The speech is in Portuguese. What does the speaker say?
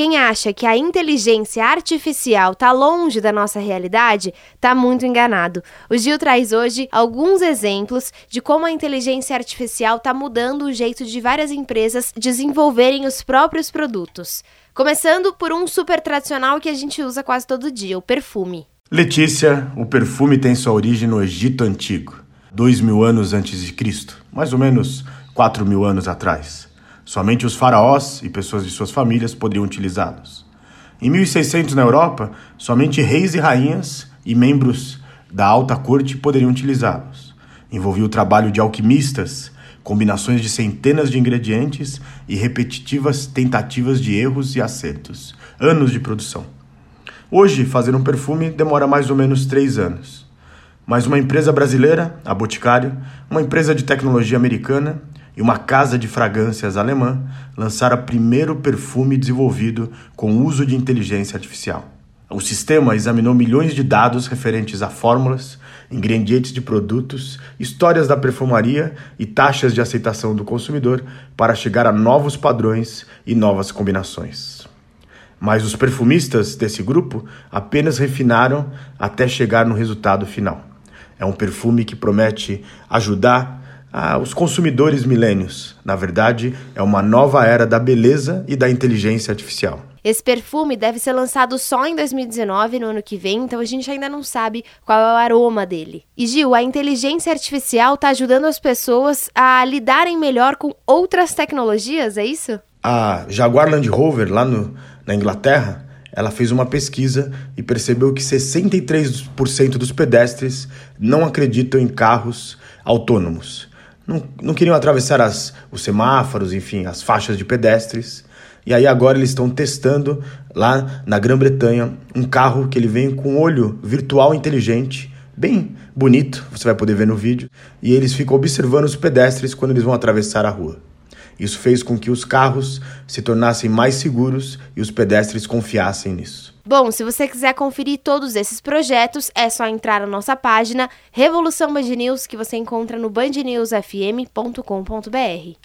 quem acha que a inteligência artificial está longe da nossa realidade, está muito enganado. O Gil traz hoje alguns exemplos de como a inteligência artificial está mudando o jeito de várias empresas desenvolverem os próprios produtos. Começando por um super tradicional que a gente usa quase todo dia, o perfume. Letícia, o perfume tem sua origem no Egito Antigo, dois mil anos antes de Cristo, mais ou menos quatro mil anos atrás. Somente os faraós e pessoas de suas famílias poderiam utilizá-los. Em 1600 na Europa, somente reis e rainhas e membros da alta corte poderiam utilizá-los. Envolvia o trabalho de alquimistas, combinações de centenas de ingredientes e repetitivas tentativas de erros e acertos. Anos de produção. Hoje, fazer um perfume demora mais ou menos três anos. Mas uma empresa brasileira, a Boticário, uma empresa de tecnologia americana e uma casa de fragrâncias alemã lançaram o primeiro perfume desenvolvido com uso de inteligência artificial. O sistema examinou milhões de dados referentes a fórmulas, ingredientes de produtos, histórias da perfumaria e taxas de aceitação do consumidor para chegar a novos padrões e novas combinações. Mas os perfumistas desse grupo apenas refinaram até chegar no resultado final. É um perfume que promete ajudar os consumidores milênios. Na verdade, é uma nova era da beleza e da inteligência artificial. Esse perfume deve ser lançado só em 2019, no ano que vem, então a gente ainda não sabe qual é o aroma dele. E Gil, a inteligência artificial está ajudando as pessoas a lidarem melhor com outras tecnologias, é isso? A Jaguar Land Rover, lá no, na Inglaterra, ela fez uma pesquisa e percebeu que 63% dos pedestres não acreditam em carros autônomos. Não, não queriam atravessar as, os semáforos, enfim, as faixas de pedestres. E aí agora eles estão testando lá na Grã-Bretanha um carro que ele vem com olho virtual inteligente, bem bonito, você vai poder ver no vídeo, e eles ficam observando os pedestres quando eles vão atravessar a rua. Isso fez com que os carros se tornassem mais seguros e os pedestres confiassem nisso. Bom, se você quiser conferir todos esses projetos, é só entrar na nossa página Revolução Band News, que você encontra no bandnewsfm.com.br.